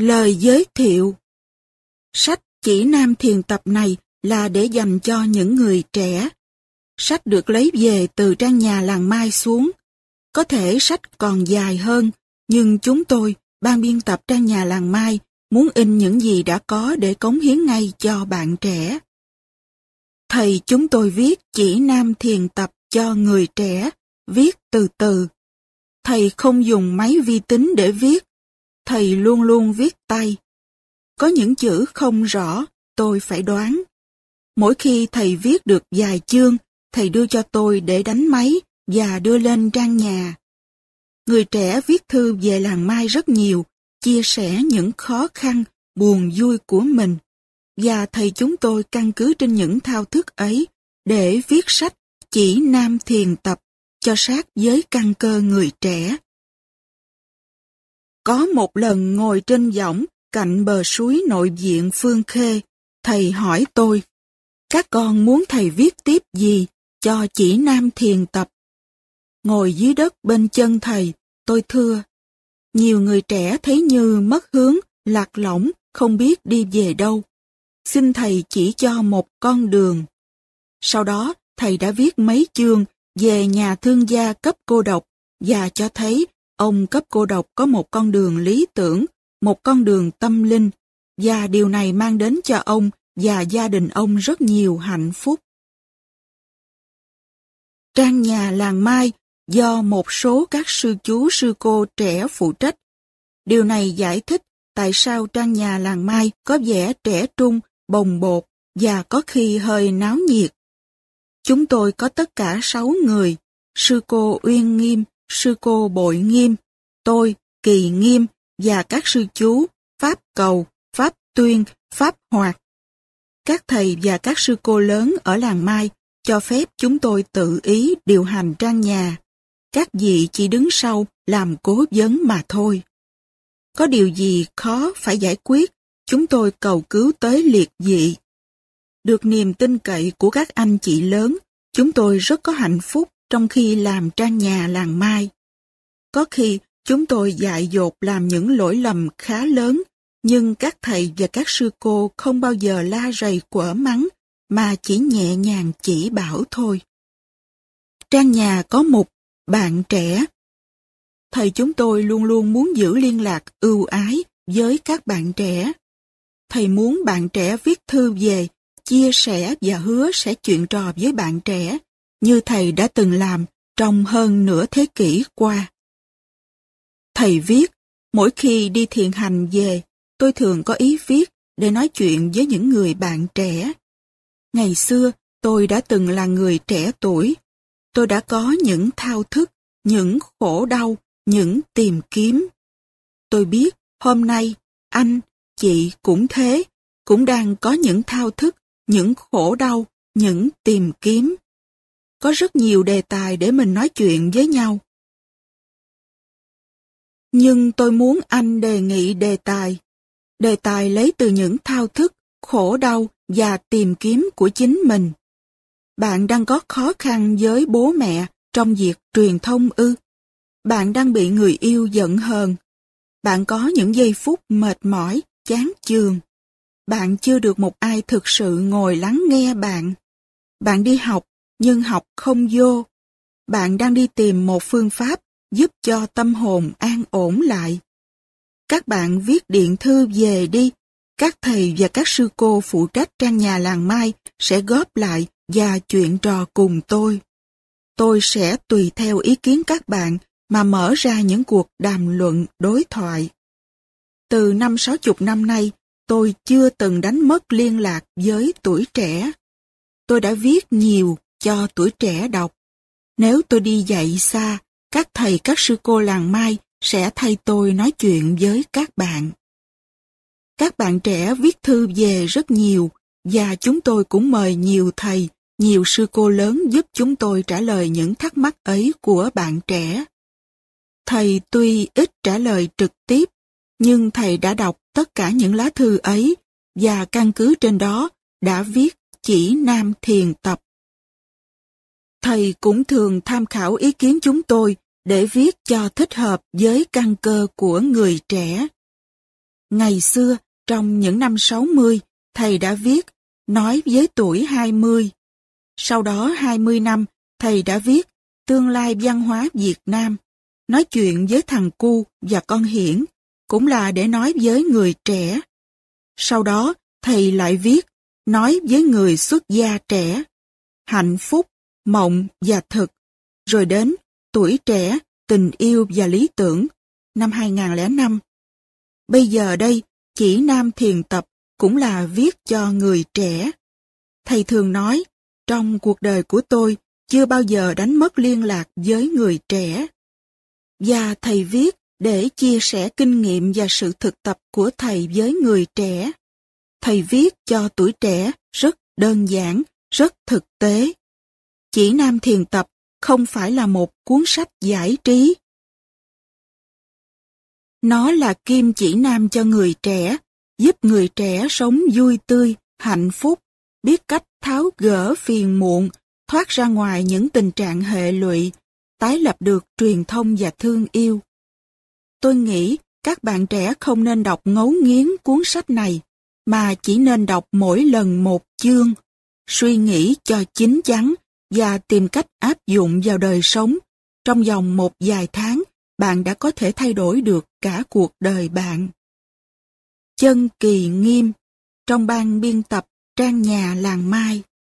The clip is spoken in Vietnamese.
Lời giới thiệu Sách chỉ nam thiền tập này là để dành cho những người trẻ. Sách được lấy về từ trang nhà làng Mai xuống. Có thể sách còn dài hơn, nhưng chúng tôi, ban biên tập trang nhà làng Mai, muốn in những gì đã có để cống hiến ngay cho bạn trẻ. Thầy chúng tôi viết chỉ nam thiền tập cho người trẻ, viết từ từ. Thầy không dùng máy vi tính để viết, thầy luôn luôn viết tay. Có những chữ không rõ, tôi phải đoán. Mỗi khi thầy viết được vài chương, thầy đưa cho tôi để đánh máy và đưa lên trang nhà. Người trẻ viết thư về làng Mai rất nhiều, chia sẻ những khó khăn, buồn vui của mình. Và thầy chúng tôi căn cứ trên những thao thức ấy để viết sách chỉ nam thiền tập cho sát với căn cơ người trẻ. Có một lần ngồi trên võng cạnh bờ suối nội viện Phương Khê, thầy hỏi tôi, các con muốn thầy viết tiếp gì cho chỉ nam thiền tập? Ngồi dưới đất bên chân thầy, tôi thưa, nhiều người trẻ thấy như mất hướng, lạc lõng, không biết đi về đâu. Xin thầy chỉ cho một con đường. Sau đó, thầy đã viết mấy chương về nhà thương gia cấp cô độc và cho thấy ông cấp cô độc có một con đường lý tưởng, một con đường tâm linh và điều này mang đến cho ông và gia đình ông rất nhiều hạnh phúc. Trang nhà làng Mai do một số các sư chú sư cô trẻ phụ trách. Điều này giải thích tại sao trang nhà làng Mai có vẻ trẻ trung, bồng bột và có khi hơi náo nhiệt. Chúng tôi có tất cả sáu người, sư cô Uyên Nghiêm, sư cô Bội Nghiêm, tôi, Kỳ Nghiêm và các sư chú Pháp Cầu, Pháp Tuyên, Pháp Hoạt. Các thầy và các sư cô lớn ở làng Mai cho phép chúng tôi tự ý điều hành trang nhà. Các vị chỉ đứng sau làm cố vấn mà thôi. Có điều gì khó phải giải quyết, chúng tôi cầu cứu tới liệt dị. Được niềm tin cậy của các anh chị lớn, chúng tôi rất có hạnh phúc trong khi làm trang nhà làng Mai. Có khi chúng tôi dại dột làm những lỗi lầm khá lớn, nhưng các thầy và các sư cô không bao giờ la rầy quở mắng, mà chỉ nhẹ nhàng chỉ bảo thôi. Trang nhà có một bạn trẻ. Thầy chúng tôi luôn luôn muốn giữ liên lạc ưu ái với các bạn trẻ. Thầy muốn bạn trẻ viết thư về, chia sẻ và hứa sẽ chuyện trò với bạn trẻ, như thầy đã từng làm trong hơn nửa thế kỷ qua. Thầy viết, mỗi khi đi thiền hành về, tôi thường có ý viết để nói chuyện với những người bạn trẻ. Ngày xưa, tôi đã từng là người trẻ tuổi. Tôi đã có những thao thức, những khổ đau, những tìm kiếm. Tôi biết hôm nay, anh, chị cũng thế, cũng đang có những thao thức, những khổ đau, những tìm kiếm. Có rất nhiều đề tài để mình nói chuyện với nhau. Nhưng tôi muốn anh đề nghị đề tài. Đề tài lấy từ những thao thức, khổ đau và tìm kiếm của chính mình. Bạn đang có khó khăn với bố mẹ trong việc truyền thông ư. Bạn đang bị người yêu giận hờn. Bạn có những giây phút mệt mỏi, chán chường. Bạn chưa được một ai thực sự ngồi lắng nghe bạn. Bạn đi học, nhưng học không vô. Bạn đang đi tìm một phương pháp giúp cho tâm hồn an ổn lại. Các bạn viết điện thư về đi, các thầy và các sư cô phụ trách trang nhà làng Mai sẽ góp lại và chuyện trò cùng tôi. Tôi sẽ tùy theo ý kiến các bạn mà mở ra những cuộc đàm luận đối thoại. Từ năm sáu chục năm nay, tôi chưa từng đánh mất liên lạc với tuổi trẻ. Tôi đã viết nhiều cho tuổi trẻ đọc. Nếu tôi đi dạy xa, các thầy các sư cô làng Mai sẽ thay tôi nói chuyện với các bạn. Các bạn trẻ viết thư về rất nhiều và chúng tôi cũng mời nhiều thầy, nhiều sư cô lớn giúp chúng tôi trả lời những thắc mắc ấy của bạn trẻ. Thầy tuy ít trả lời trực tiếp, nhưng thầy đã đọc tất cả những lá thư ấy và căn cứ trên đó đã viết chỉ nam thiền tập. Thầy cũng thường tham khảo ý kiến chúng tôi để viết cho thích hợp với căn cơ của người trẻ. Ngày xưa, trong những năm 60, thầy đã viết Nói với tuổi 20. Sau đó 20 năm, thầy đã viết Tương lai văn hóa Việt Nam. Nói chuyện với thằng cu và con hiển, cũng là để nói với người trẻ. Sau đó, thầy lại viết Nói với người xuất gia trẻ. Hạnh phúc, mộng và thực. Rồi đến Tuổi trẻ, tình yêu và lý tưởng, năm 2005. Bây giờ đây, chỉ Nam Thiền Tập cũng là viết cho người trẻ. Thầy thường nói, trong cuộc đời của tôi chưa bao giờ đánh mất liên lạc với người trẻ. Và thầy viết để chia sẻ kinh nghiệm và sự thực tập của thầy với người trẻ. Thầy viết cho tuổi trẻ rất đơn giản, rất thực tế. Chỉ Nam Thiền Tập không phải là một cuốn sách giải trí. Nó là kim chỉ nam cho người trẻ, giúp người trẻ sống vui tươi, hạnh phúc, biết cách tháo gỡ phiền muộn, thoát ra ngoài những tình trạng hệ lụy, tái lập được truyền thông và thương yêu. Tôi nghĩ các bạn trẻ không nên đọc ngấu nghiến cuốn sách này, mà chỉ nên đọc mỗi lần một chương, suy nghĩ cho chín chắn và tìm cách áp dụng vào đời sống. Trong vòng một vài tháng, bạn đã có thể thay đổi được cả cuộc đời bạn. Chân kỳ nghiêm, trong ban biên tập Trang nhà làng Mai